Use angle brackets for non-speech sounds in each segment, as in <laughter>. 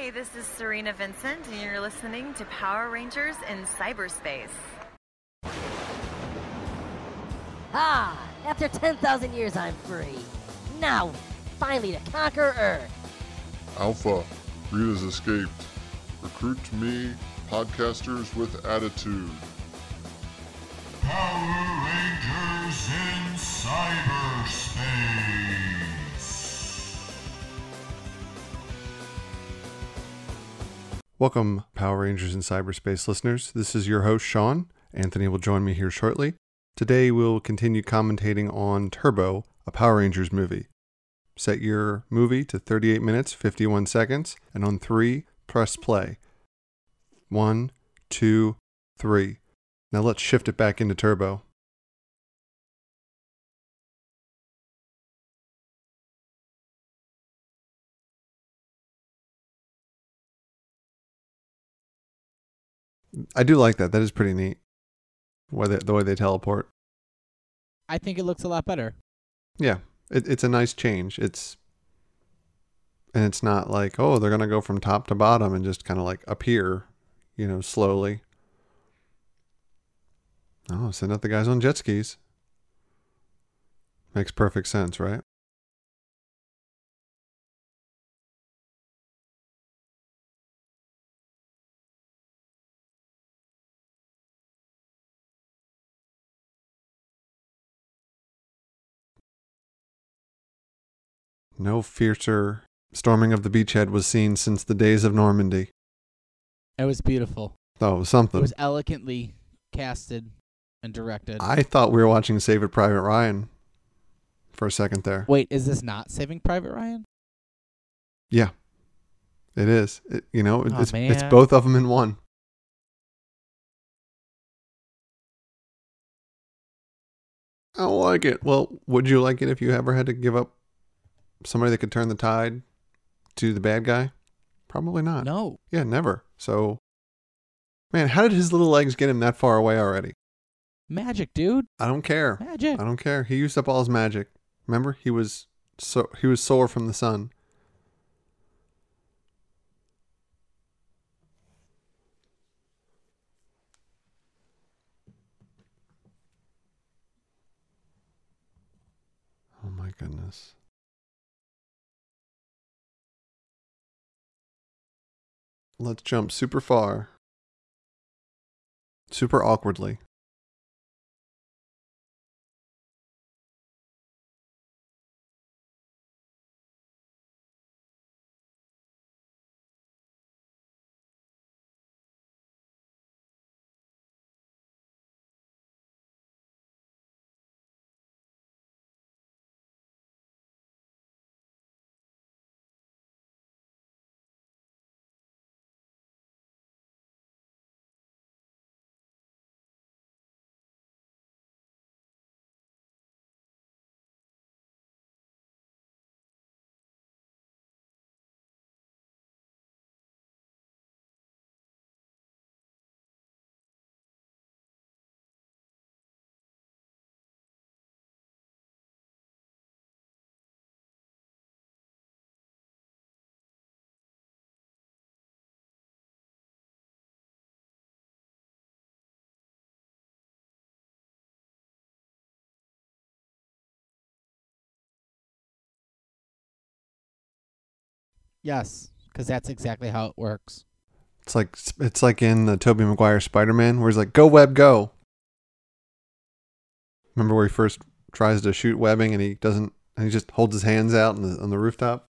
Hi, this is Serena Vincent, and you're listening to Power Rangers in Cyberspace. Ah, after 10,000 years, I'm free. Now, finally to conquer Earth. Alpha, Rita's escaped. Recruit me, podcasters with attitude. Power Rangers in cyberspace. Welcome, Power Rangers in Cyberspace listeners. This is your host, Sean. Anthony will join me here shortly. Today, we'll continue commentating on Turbo, a Power Rangers movie. Set your movie to 38 minutes, 51 seconds, and on three, press play. One, two, three. Now let's shift it back into Turbo. I do like that. That is pretty neat. Why they, the way they teleport. I think it looks a lot better. Yeah, it, it's a nice change. It's and it's not like oh they're gonna go from top to bottom and just kind of like appear, you know, slowly. Oh, send out the guys on jet skis. Makes perfect sense, right? No fiercer storming of the beachhead was seen since the days of Normandy. It was beautiful. Oh, it was something. It was elegantly casted and directed. I thought we were watching Save It Private Ryan for a second there. Wait, is this not Saving Private Ryan? Yeah, it is. It, you know, it- Aw, it's it's both of them in one. I don't like it. Well, would you like it if you ever had to give up somebody that could turn the tide to the bad guy? Probably not. No. Yeah, never. So, man, how did his little legs get him that far away already? Magic, dude. I don't care. Magic. I don't care. He used up all his magic. Remember, he was so he was sore from the sun. Oh my goodness. Let's jump super far. Super awkwardly. Yes, because that's exactly how it works. It's like it's like in the Tobey Maguire Spider-Man where he's like, "Go web, go." Remember where he first tries to shoot webbing and he doesn't, and he just holds his hands out on the on the rooftop.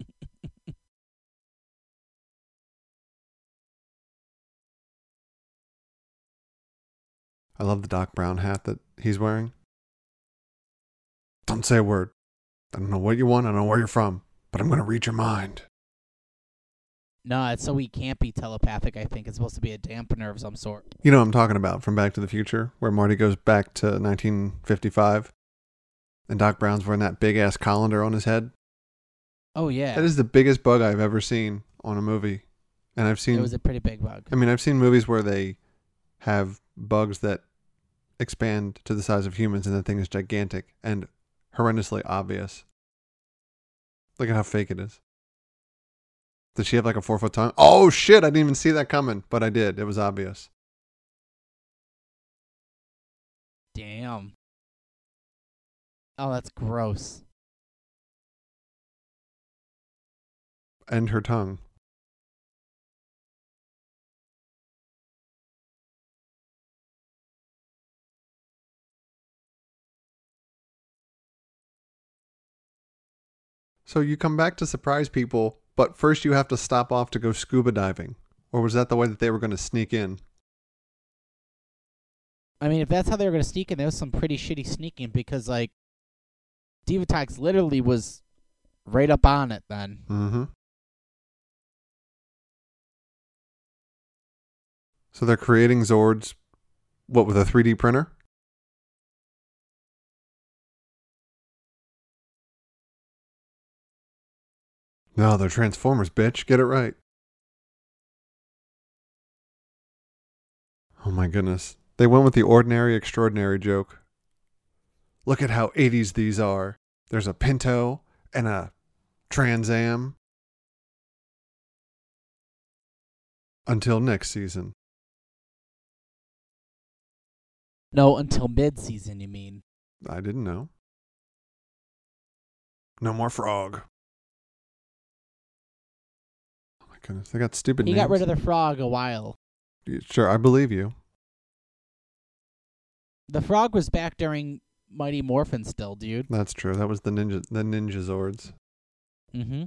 <laughs> I love the Doc Brown hat that he's wearing. Don't say a word. I don't know what you want. I don't know where you're from, but I'm going to read your mind. No, it's so we can't be telepathic. I think it's supposed to be a dampener of some sort. You know what I'm talking about from Back to the Future, where Marty goes back to 1955 and Doc Brown's wearing that big ass colander on his head. Oh yeah, That is the biggest bug I've ever seen on a movie. And I've seen it was a pretty big bug. I mean, I've seen movies where they have bugs that expand to the size of humans and the thing is gigantic and horrendously obvious. Look at how fake it is. Does she have like a four foot tongue? Oh shit! I didn't even see that coming, but I did. It was obvious. Damn. Oh, that's gross. And her tongue. So you come back to surprise people, but first you have to stop off to go scuba diving. Or was that the way that they were going to sneak in? I mean, if that's how they were gonna sneak in, that was some pretty shitty sneaking because like Divatox literally was right up on it then. Mm-hmm. So they're creating Zords, what, with a 3D printer? No, they're Transformers, bitch. Get it right. Oh my goodness. They went with the ordinary, extraordinary joke. Look at how 80s these are. There's a Pinto and a Trans Am. Until next season. No, until mid season, you mean? I didn't know. No more frog. Goodness, they got stupid He names. got rid of the frog a while. Sure, I believe you. The frog was back during Mighty Morphin still, dude. That's true. That was the ninja, the Ninja Zords. Mm-hmm.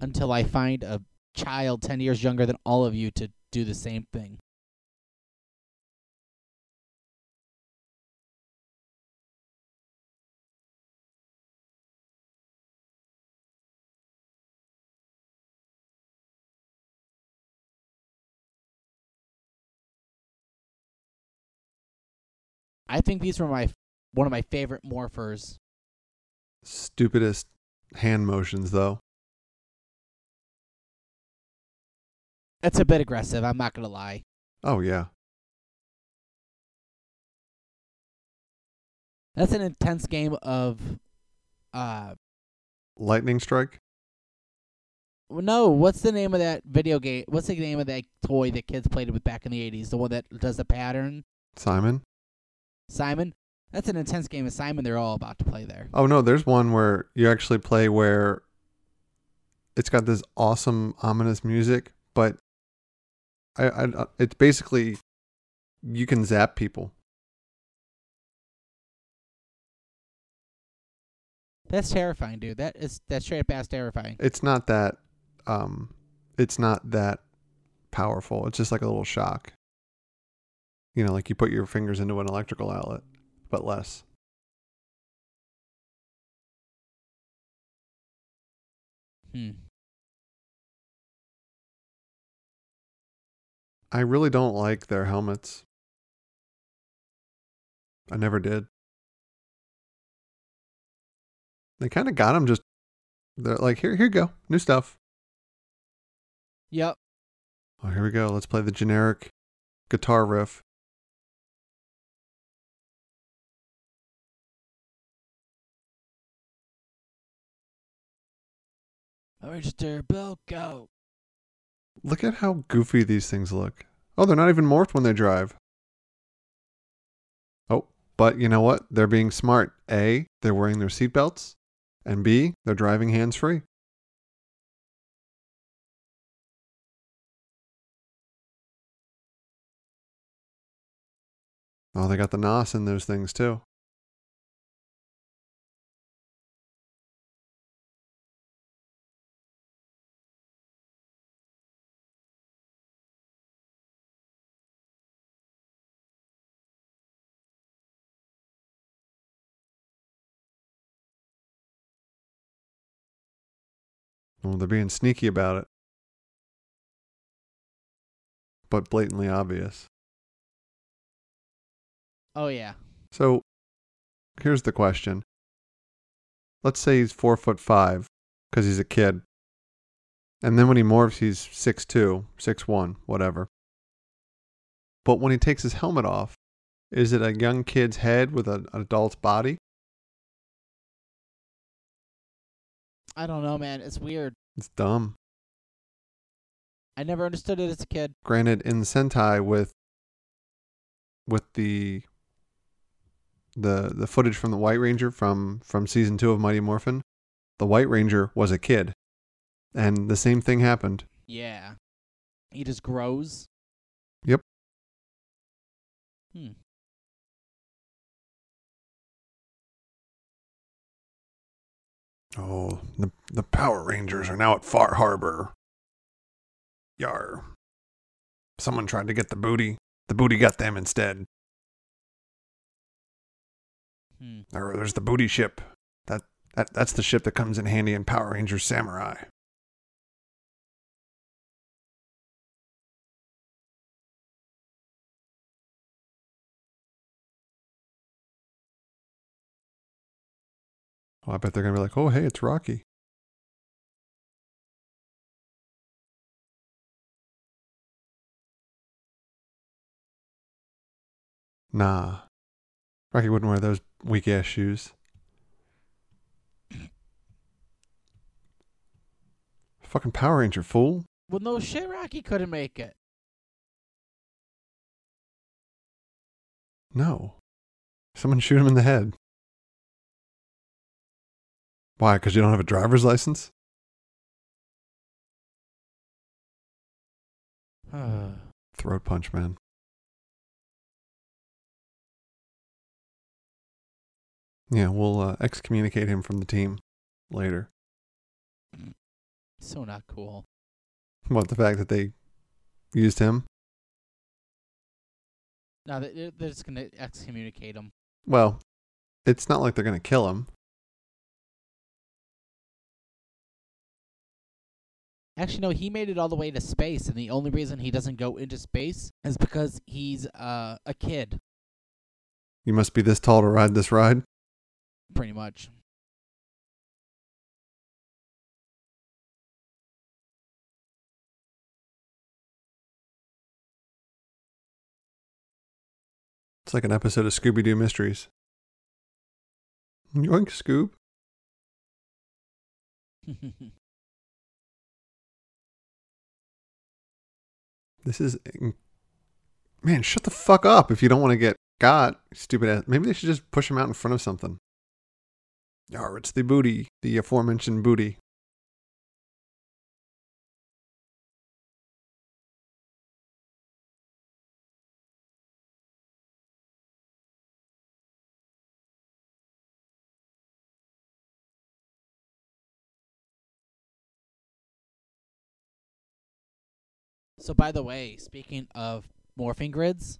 Until I find a child ten years younger than all of you to do the same thing. I think these were my one of my favorite morphers. Stupidest hand motions, though. It's a bit aggressive, I'm not gonna lie. Oh yeah, That's an intense game of uh lightning strike. no, what's the name of that video game? What's the name of that toy that kids played with back in the 80s? The one that does the pattern? Simon. Simon? That's an intense game of Simon they're all about to play there. Oh no, there's one where you actually play where it's got this awesome ominous music, but I, I it's basically you can zap people. That's terrifying, dude. That is that's straight up ass terrifying. It's not that um it's not that powerful. It's just like a little shock. You know, like you put your fingers into an electrical outlet, but less. Hmm. I really don't like their helmets. I never did. They kind of got them just. They're like, here, here you go, new stuff. Yep. Oh, here we go. Let's play the generic guitar riff. Mr. Bilko. Look at how goofy these things look. Oh, they're not even morphed when they drive. Oh, but you know what? They're being smart. A, they're wearing their seatbelts, and B, they're driving hands free. Oh, they got the NOS in those things too. Well, they're being sneaky about it, but blatantly obvious. Oh yeah. So here's the question. Let's say he's four foot five because he's a kid. And then when he morphs, he's six two, six one, whatever. But when he takes his helmet off, is it a young kid's head with an adult's body? I don't know, man. It's weird. It's dumb. I never understood it as a kid. Granted, in Sentai with with the the the footage from the White Ranger from from season two of Mighty Morphin, the White Ranger was a kid, and the same thing happened. Yeah. He just grows. Yep. Hmm. Oh, the the Power Rangers are now at Far Harbor. Yar. Someone tried to get the booty. The booty got them instead. Hmm. Or there's the booty ship. That that that's the ship that comes in handy in Power Rangers Samurai. Oh, I bet they're gonna be like, "Oh, hey, it's Rocky." Nah, Rocky wouldn't wear those weak ass shoes. Fucking Power Ranger fool. Well, no shit, Rocky couldn't make it. No. Someone shoot him in the head. Why? Because you don't have a driver's license? <sighs> Throat punch, man. Yeah, we'll uh, excommunicate him from the team later. so not cool. What, the fact that they used him? No, they- they're just gonna excommunicate him. Well, it's not like they're going to kill him. Actually, no, he made it all the way to space, and the only reason he doesn't go into space is because he's uh, a kid, You must be this tall to ride this ride. pretty much. It's like an episode of Scooby Doo Mysteries. Yoink, Scoob. <laughs> This is. Man, shut the fuck up if you don't want to get got, stupid ass. Maybe they should just push him out in front of something. Yar, it's the booty, the aforementioned booty. So, by the way, speaking of morphing grids,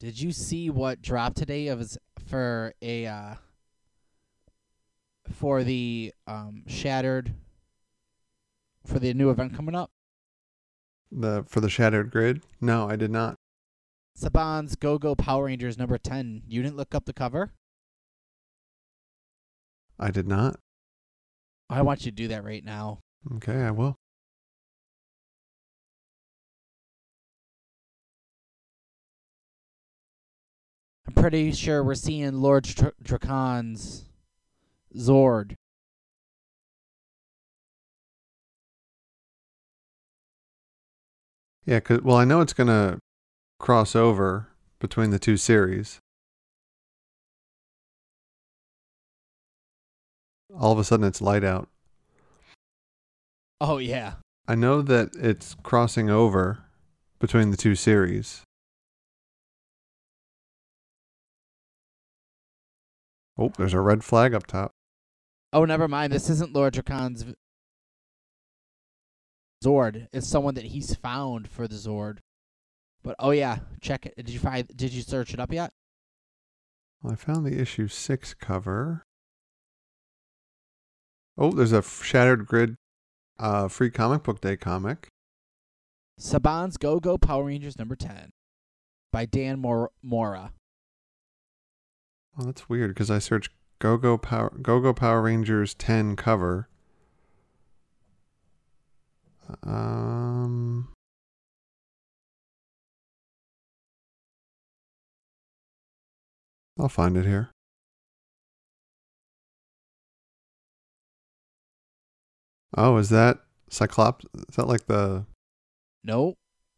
did you see what dropped today of for a uh, for the um, shattered for the new event coming up? The for the shattered grid? No, I did not. Saban's Go Go Power Rangers number ten. You didn't look up the cover. I did not. I want you to do that right now. Okay, I will. I'm pretty sure we're seeing Lord Dr- Drakkon's Zord. Yeah, 'cause- well, I know it's gonna cross over between the two series. All of a sudden, it's light out. Oh yeah. I know that it's crossing over between the two series. Oh, there's a red flag up top. Oh, never mind. This isn't Lord Drakkon's Zord. It's someone that he's found for the Zord. But oh yeah, check it. Did you find? Did you search it up yet? Well, I found the issue six cover. Oh, there's a Shattered Grid uh, free comic book day comic. Saban's Go Go Power Rangers number ten by Dan Mor- Mora. Well, that's weird because I searched Go Go Power Go Go Power Rangers 10 cover. Um, I'll find it here. Oh, is that Cyclops? Is that like the. Nope.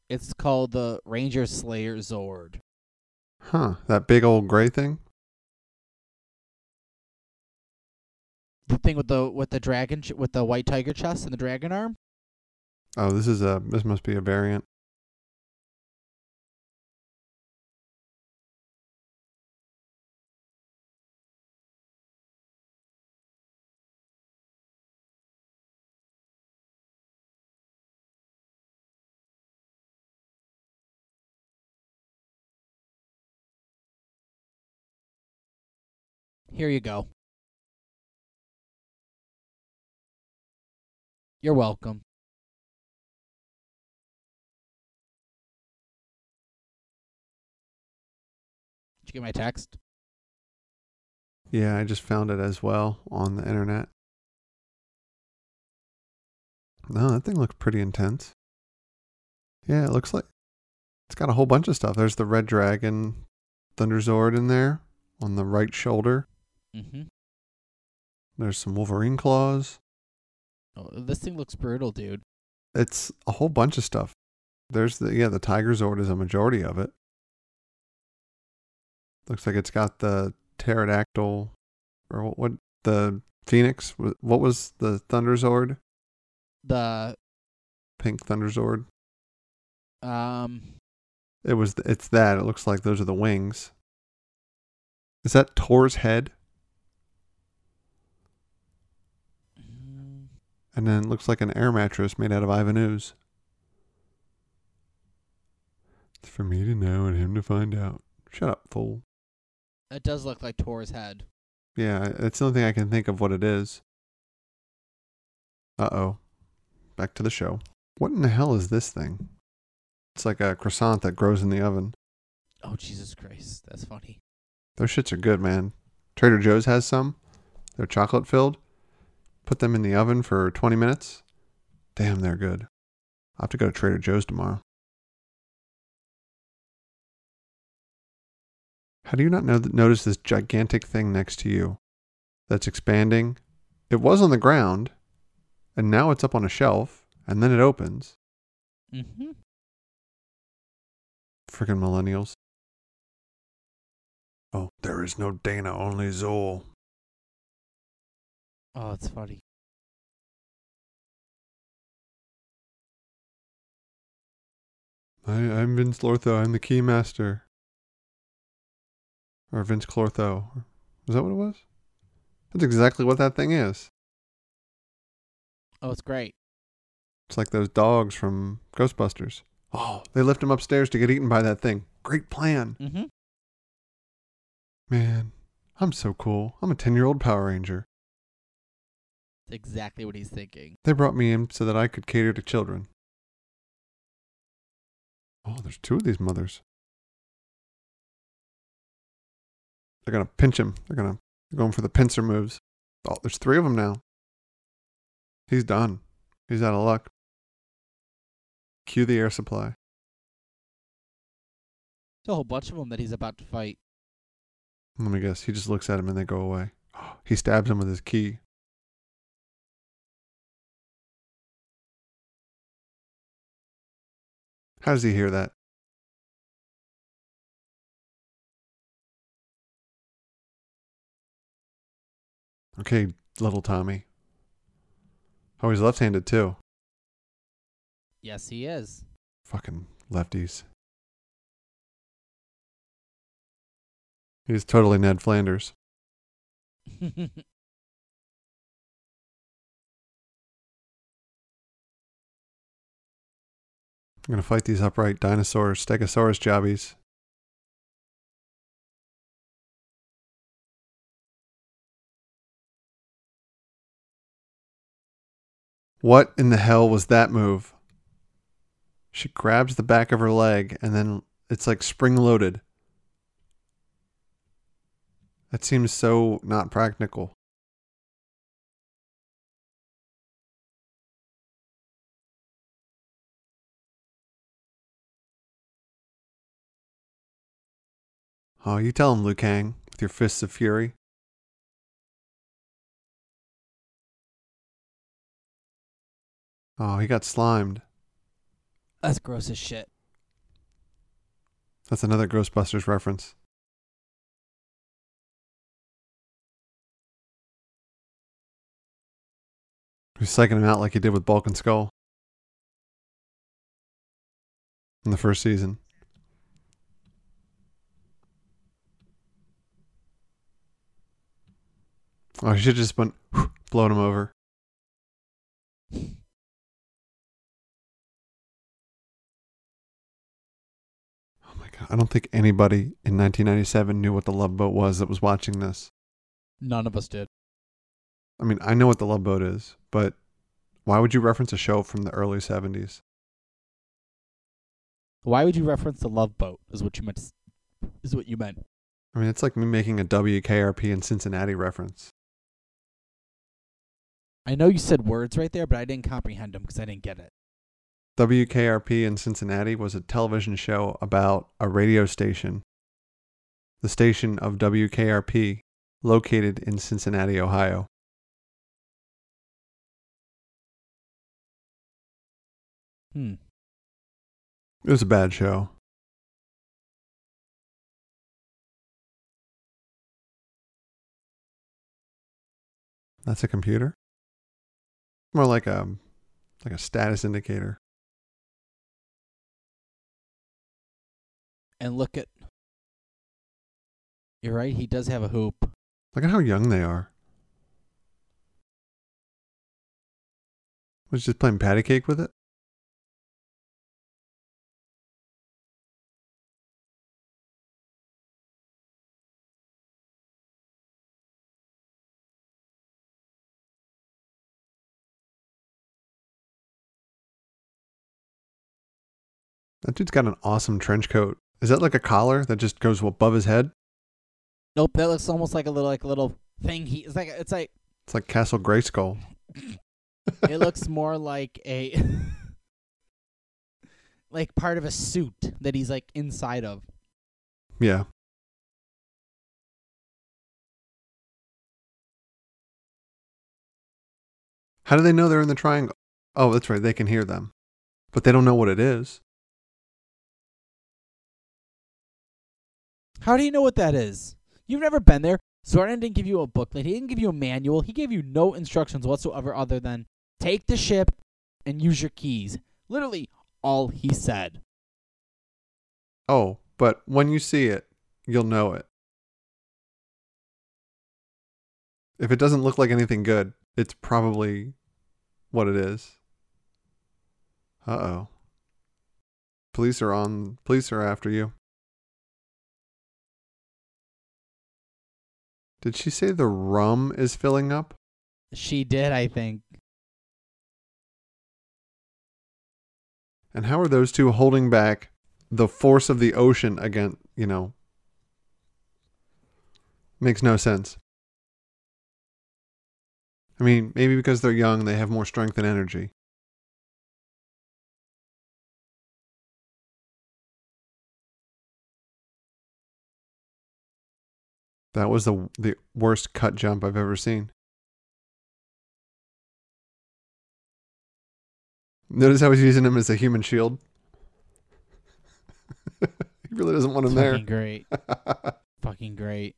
It's called the Ranger Slayer Zord. Huh. That big old gray thing? The thing with the with the dragon ch- with the white tiger chest and the dragon arm. Oh, this is a. This must be a variant. Here you go. You're welcome. Did you get my text? Yeah, I just found it as well on the internet. No, that thing looks pretty intense. Yeah, it looks like it's got a whole bunch of stuff. There's the Red Dragon Thunder Thunderzord in there on the right shoulder. Mm-hmm. There's some Wolverine claws. Oh, this thing looks brutal, dude. It's a whole bunch of stuff. There's the yeah, the Tiger Zord is a majority of it. Looks like it's got the pterodactyl or what, what the phoenix. What was the Thunder Zord? The Pink Thunder Zord. um It was. It's that. It looks like those are the wings. Is that Tor's head? And then it looks like an air mattress made out of Ivan Ooze. It's for me to know and him to find out. Shut up, fool. it does look like Tor's head. Yeah, it's the only thing I can think of what it is. Uh oh. Back to the show. What in the hell is this thing? It's like a croissant that grows in the oven. Oh Jesus Christ, that's funny. Those shits are good, man. Trader Joe's has some. They're chocolate filled. Put them in the oven for 20 minutes. Damn, they're good. I'll have to go to Trader Joe's tomorrow. How do you not know notice this gigantic thing next to you that's expanding? It was on the ground, and now it's up on a shelf, and then it opens. Mm-hmm. Friggin' millennials. Oh, there is no Dana, only Zuul. Oh, it's funny. I, I'm Vinz Lortho. I'm the Keymaster. Or Vinz Clortho. Is that what it was? That's exactly what that thing is. Oh, it's great. It's like those dogs from Ghostbusters. Oh, they lift him upstairs to get eaten by that thing. Great plan. Mm-hmm. Man, I'm so cool. I'm a 10 year old Power Ranger. It's exactly what he's thinking. They brought me in so that I could cater to children. Oh, there's two of these mothers. They're gonna pinch him. They're gonna they're going for the pincer moves. Oh, there's three of them now. He's done. He's out of luck. Cue the air supply. There's a whole bunch of them that he's about to fight. Let me guess. He just looks at him and they go away. Oh, <gasps> He stabs him with his key. How does he hear that? Okay, little Tommy. Oh, he's left handed too. Yes, he is. Fucking lefties. He's totally Ned Flanders. <laughs> I'm gonna fight these upright dinosaur stegosaurus jobbies. What in the hell was that move? She grabs the back of her leg and then it's like spring loaded. That seems so not practical. Oh, you tell him, Liu Kang, with your fists of fury. Oh, he got slimed. That's gross as shit. That's another Ghostbusters reference. He's psyching him out like he did with Bulk and Skull in the first season. Oh, he should have just been <sighs> blowing him over. Oh my god! I don't think anybody in 1997 knew what the Love Boat was that was watching this. None of us did. I mean, I know what the Love Boat is, but why would you reference a show from the early 70s? Why would you reference the Love Boat? Is what you meant. Is what you meant. I mean, it's like me making a WKRP in Cincinnati reference. I know you said words right there, but I didn't comprehend them because I didn't get it. WKRP in Cincinnati was a television show about a radio station, the station of WKRP, located in Cincinnati, Ohio. Hmm. It was a bad show. That's a computer? More like a like a status indicator. And look at. You're right. He does have a hoop. Look at how young they are. Was he just playing patty cake with it? That dude's got an awesome trench coat. Is that like a collar that just goes above his head? Nope. That looks almost like a little like a little thing. He it's like it's like It's like Castle Grayskull. <laughs> it looks <laughs> more like a <laughs> like part of a suit that he's like inside of. Yeah. How do they know they're in the triangle? Oh, that's right. They can hear them. But they don't know what it is. How do you know what that is? You've never been there. Zordon didn't give you a booklet. He didn't give you a manual. He gave you no instructions whatsoever other than take the ship and use your keys. Literally all he said. Oh, but when you see it, you'll know it. If it doesn't look like anything good, it's probably what it is. Uh oh. Police are on. Police are after you. Did she say the rum is filling up? She did, I think. And how are those two holding back the force of the ocean against, you know? Makes no sense. I mean, maybe because they're young, they have more strength and energy. That was the the worst cut jump I've ever seen. Notice how he's using him as a human shield. <laughs> he really doesn't want him Fucking great. <laughs> Fucking great.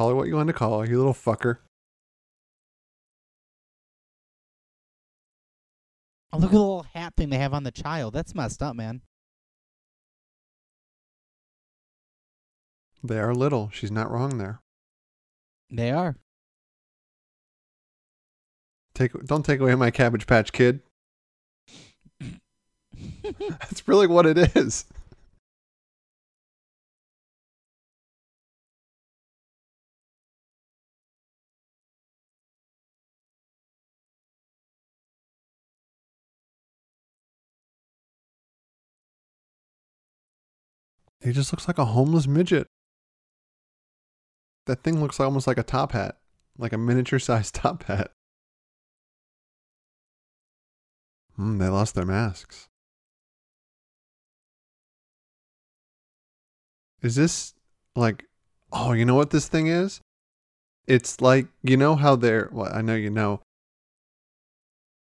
call her what you want to call her, you little fucker. Oh, look at the little hat thing they have on the child. That's messed up, man. They are little. She's not wrong there. They are. Take don't take away my cabbage patch kid. <laughs> <laughs> That's really what it is. He just looks like a homeless midget. That thing looks almost like a top hat, like a miniature <laughs> sized top hat. Hmm, they lost their masks. Is this like Oh, you know what this thing is? It's like you know how there. Well, I know you know.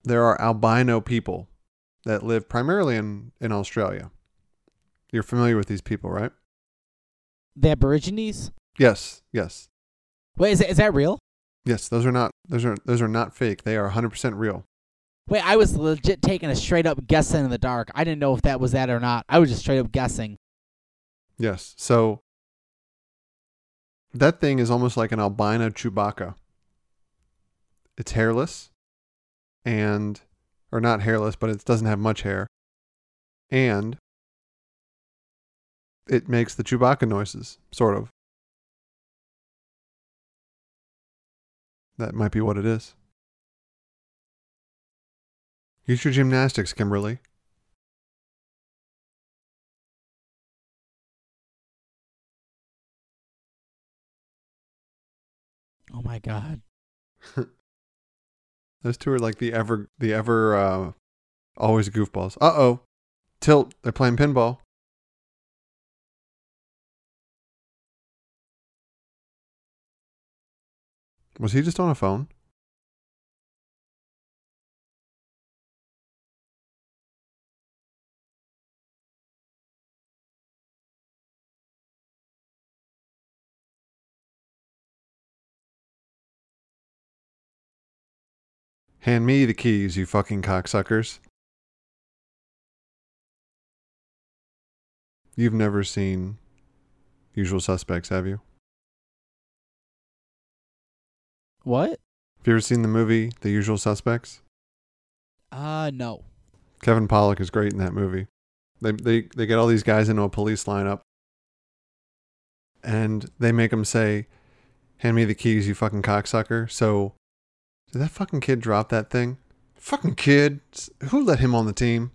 There are albino people that live primarily in in Australia. You're familiar with these people, right? The Aborigines. Yes, yes, Wait, is that, is that real? yes. Those are not those are those are not fake. They are 100% real. Wait, I was legit taking a straight up guessing in the dark. I didn't know if that was that or not. I was just straight up guessing. Yes. So that thing is almost like an albino Chewbacca. It's hairless and or not hairless, but it doesn't have much hair. And it makes the Chewbacca noises, sort of. That might be what it is. Use your gymnastics, Kimberly. Oh my god. <laughs> Those two are like the ever the ever uh always goofballs. Uh oh. Tilt, they're playing pinball. Was he just on a phone? Hand me the keys, you fucking cocksuckers. You've never seen Usual Suspects, have you? What? Have you ever seen the movie The Usual Suspects? Uh, no. Kevin Pollak is great in that movie. They they they get all these guys into a police lineup, and they make them say, "Hand me the keys, you fucking cocksucker." So, did that fucking kid drop that thing? Fucking kid! Who let him on the team?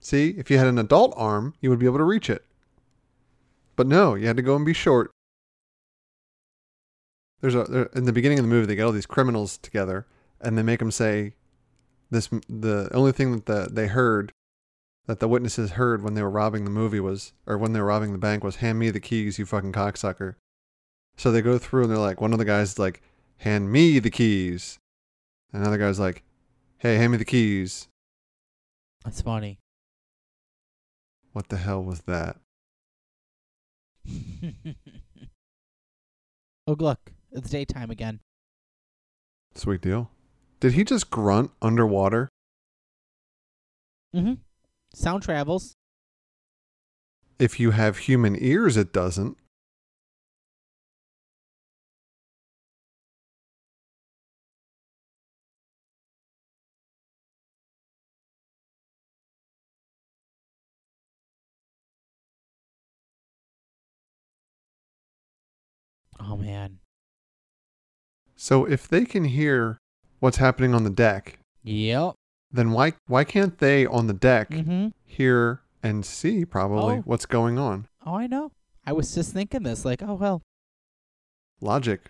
See, if you had an adult arm, you would be able to reach it. But no, you had to go and be short. There's a there, in the beginning of the movie, they get all these criminals together, and they make them say, this the only thing that the, they heard that the witnesses heard when they were robbing the movie was or when they were robbing the bank was hand me the keys you fucking cocksucker so they go through and they're like one of the guys is like hand me the keys and another guy's like hey hand me the keys That's funny. what the hell was that <laughs> oh, look. It's daytime again. sweet deal did he just grunt underwater Mm-hmm. Sound travels. if you have human ears it doesn't so if they can hear what's happening on the deck Yep. then why why can't they on the deck Mm-hmm. hear and see probably Oh. what's going on. Oh, I know. I was just thinking this, like, oh, well. Logic.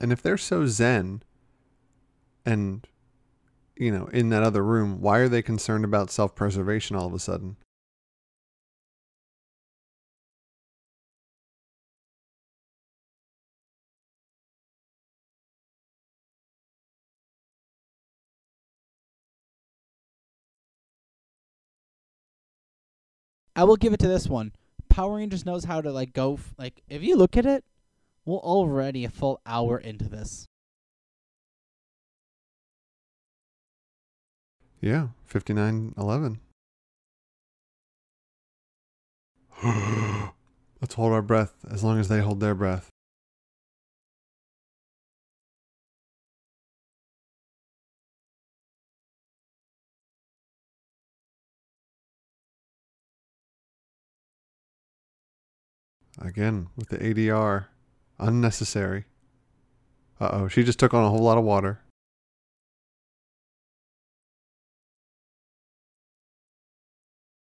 And if they're so zen and you know, in that other room, why are they concerned about self-preservation all of a sudden? I will give it to this one. Power Rangers knows how to, like, go. F- like, if you look at it, we're already a full hour into this. Yeah, 5911. <gasps> Let's hold our breath as long as they hold their breath. Again, with the ADR. Unnecessary. Uh oh, she just took on a whole lot of water.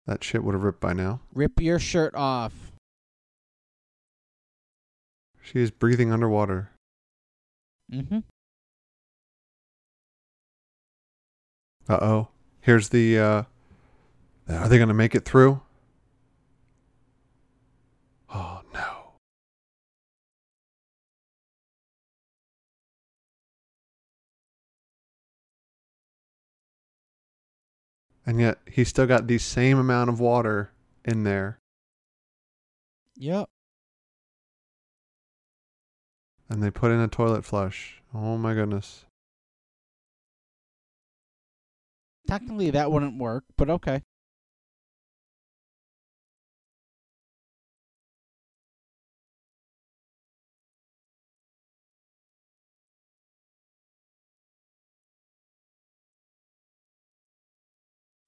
That shit would have ripped by now. Rip your shirt off. She is breathing underwater. Mm-hmm. Uh oh. Here's the. uh Are they going to make it through? And yet he still got the same amount of water in there. Yep. And they put in a toilet flush. Oh my goodness. Technically, that wouldn't work, but okay.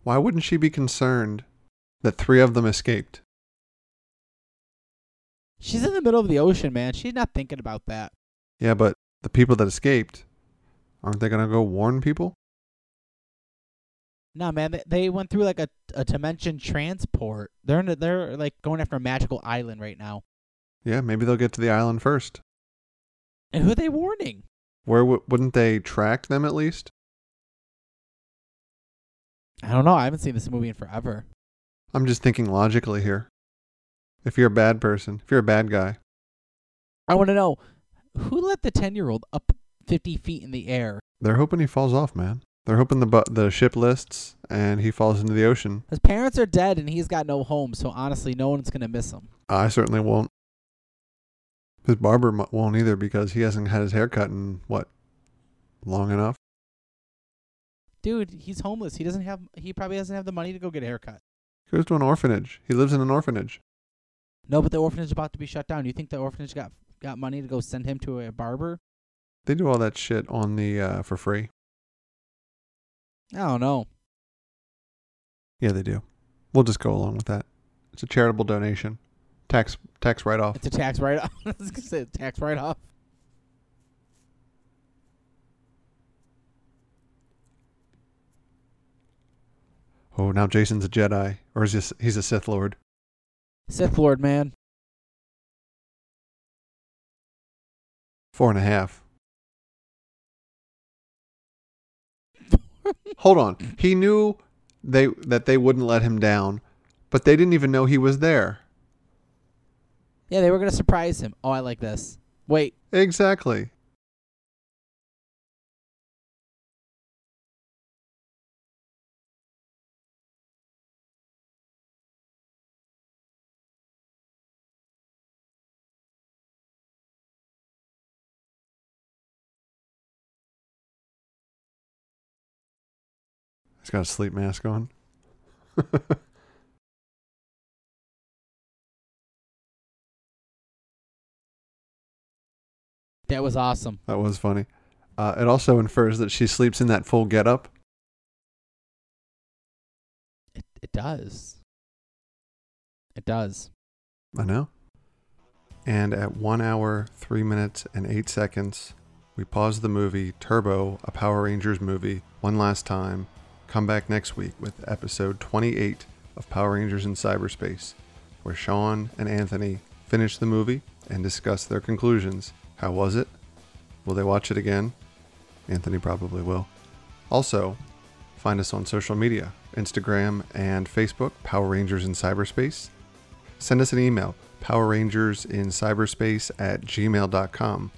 Why wouldn't she be concerned that three of them escaped? She's in the middle of the ocean, man. She's not thinking about that. Yeah, but the people that escaped, aren't they going to go warn people? No, man. They, they went through like a, a dimension transport. They're in a, they're like going after a magical island right now. Yeah, maybe they'll get to the island first. And who are they warning? Where w- wouldn't they track them at least? I don't know. I haven't seen this movie in forever. I'm just thinking logically here. If you're a bad person, if you're a bad guy, I want to know who let the ten year old up fifty feet in the air. they're hoping he falls off, man. They're hoping the bu- the ship lists and he falls into the ocean. His parents are dead and he's got no home. So honestly, no one's gonna miss him. I certainly won't. His barber mu- won't either because he hasn't had his hair cut in what long enough. Dude, he's homeless. He doesn't have. He probably doesn't have the money to go get a haircut. He goes to an orphanage. He lives in an orphanage. No, but the orphanage is about to be shut down. You think the orphanage got got money to go send him to a barber? They do all that shit on the uh, for free. I don't know. Yeah, they do. We'll just go along with that. It's a charitable donation, tax tax write off. It's a tax write off. <laughs> I was gonna say tax write off. Oh, now Jason's a Jedi, or is this, he's a Sith Lord? Sith Lord, man. Four and a half. Hold on. He knew they that they wouldn't let him down, but they didn't even know he was there. Yeah, they were gonna surprise him. Oh, I like this. Wait, Exactly. He's got a sleep mask on. <laughs> that was awesome. That was funny. Uh, it also infers that she sleeps in that full getup. It it does. It does. I know. And at one hour, three minutes, and eight seconds, we pause the movie Turbo, a Power Rangers movie, one last time. Come back next week with episode 28 of Power Rangers in Cyberspace, where Sean and Anthony finish the movie and discuss their conclusions. How was it? Will they watch it again? Anthony probably will. Also, find us on social media Instagram and Facebook, Power Rangers in Cyberspace. Send us an email, Power Rangers in Cyberspace at gmail.com.